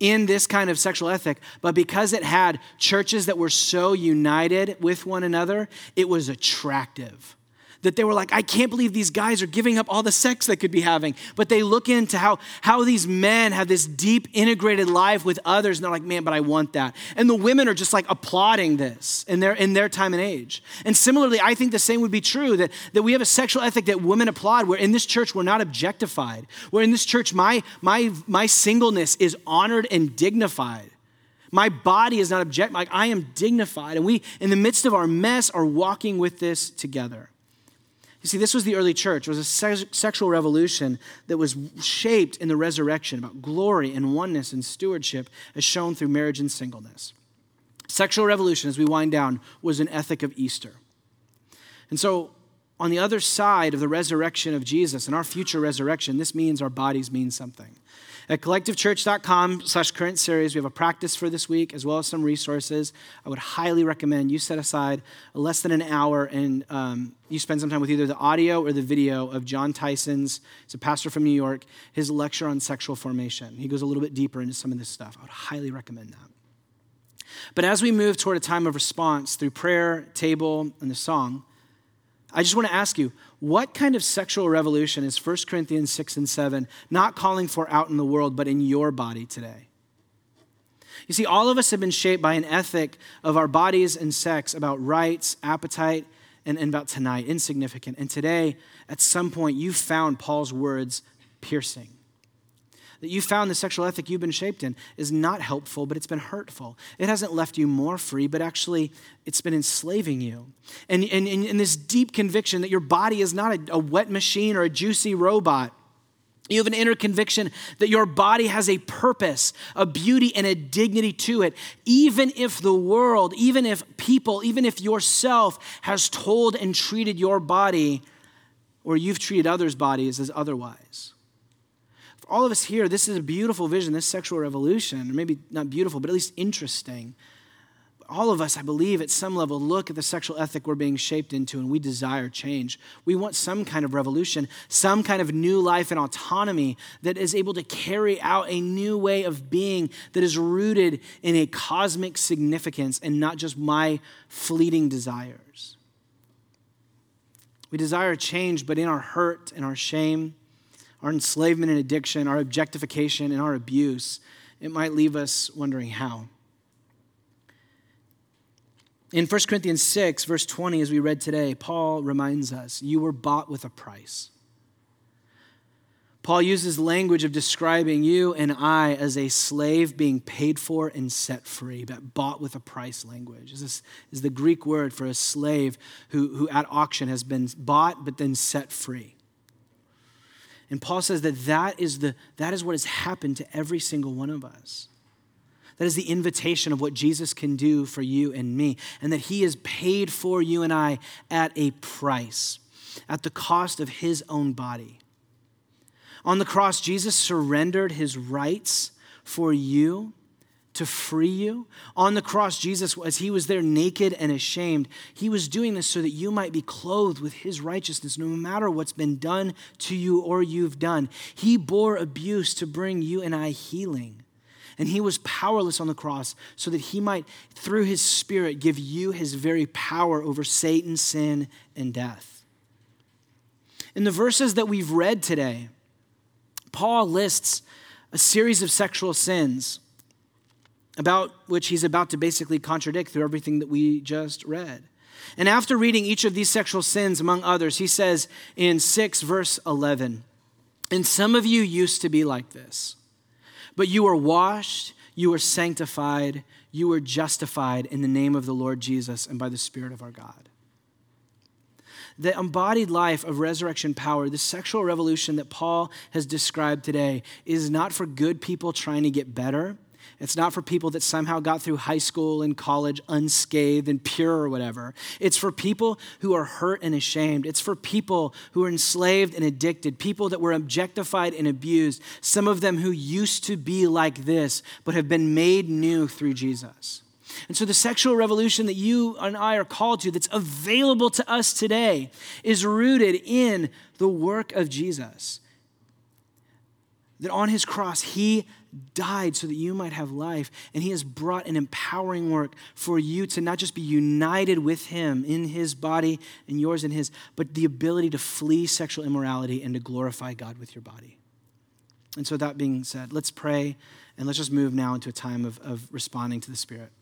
in this kind of sexual ethic, but because it had churches that were so united with one another, it was attractive that they were like, I can't believe these guys are giving up all the sex they could be having. But they look into how, how these men have this deep integrated life with others, and they're like, man, but I want that. And the women are just like applauding this in their, in their time and age. And similarly, I think the same would be true that, that we have a sexual ethic that women applaud, where in this church we're not objectified, where in this church my, my, my singleness is honored and dignified. My body is not object, like I am dignified. And we, in the midst of our mess, are walking with this together. You see, this was the early church. It was a se- sexual revolution that was shaped in the resurrection about glory and oneness and stewardship as shown through marriage and singleness. Sexual revolution, as we wind down, was an ethic of Easter. And so, on the other side of the resurrection of Jesus and our future resurrection, this means our bodies mean something. At collectivechurch.com slash current series, we have a practice for this week as well as some resources. I would highly recommend you set aside less than an hour and um, you spend some time with either the audio or the video of Jon Tyson's, he's a pastor from New York, his lecture on sexual formation. He goes a little bit deeper into some of this stuff. I would highly recommend that. But as we move toward a time of response through prayer, table, and the song, I just want to ask you, what kind of sexual revolution is 1 Corinthians 6 and 7 not calling for out in the world, but in your body today? You see, all of us have been shaped by an ethic of our bodies and sex about rights, appetite, and, and about tonight, insignificant. And today, at some point, you found Paul's words piercing that you found the sexual ethic you've been shaped in is not helpful, but it's been hurtful. It hasn't left you more free, but actually it's been enslaving you. And, and, and this deep conviction that your body is not a, a wet machine or a juicy robot. You have an inner conviction that your body has a purpose, a beauty, and a dignity to it, even if the world, even if people, even if yourself has told and treated your body or you've treated others' bodies as otherwise all of us here, this is a beautiful vision, this sexual revolution, or maybe not beautiful, but at least interesting. All of us, I believe, at some level, look at the sexual ethic we're being shaped into and we desire change. We want some kind of revolution, some kind of new life and autonomy that is able to carry out a new way of being that is rooted in a cosmic significance and not just my fleeting desires. We desire change, but in our hurt and our shame, our enslavement and addiction, our objectification and our abuse, it might leave us wondering how. In 1 Corinthians 6, verse 20, as we read today, Paul reminds us you were bought with a price. Paul uses language of describing you and I as a slave being paid for and set free, but bought with a price language. This is the Greek word for a slave who, who at auction has been bought but then set free. And Paul says that that is, the, that is what has happened to every single one of us. That is the invitation of what Jesus can do for you and me, and that he has paid for you and I at a price, at the cost of his own body. On the cross, Jesus surrendered his rights for you to free you. On the cross, Jesus, as he was there naked and ashamed, he was doing this so that you might be clothed with his righteousness, no matter what's been done to you or you've done. He bore abuse to bring you and I healing. And he was powerless on the cross so that he might, through his spirit, give you his very power over Satan, sin, and death. In the verses that we've read today, Paul lists a series of sexual sins about which he's about to basically contradict through everything that we just read. And after reading each of these sexual sins, among others, he says in 6, verse 11, And some of you used to be like this, but you were washed, you were sanctified, you were justified in the name of the Lord Jesus and by the Spirit of our God the embodied life of resurrection power, the sexual revolution that Paul has described today, is not for good people trying to get better. It's not for people that somehow got through high school and college unscathed and pure or whatever. It's for people who are hurt and ashamed. It's for people who are enslaved and addicted, people that were objectified and abused, some of them who used to be like this but have been made new through Jesus. And so, the sexual revolution that you and I are called to, that's available to us today, is rooted in the work of Jesus. That on his cross, he died so that you might have life, and he has brought an empowering work for you to not just be united with him in his body and yours in his, but the ability to flee sexual immorality and to glorify God with your body. And so, that being said, let's pray and let's just move now into a time of, of responding to the Spirit.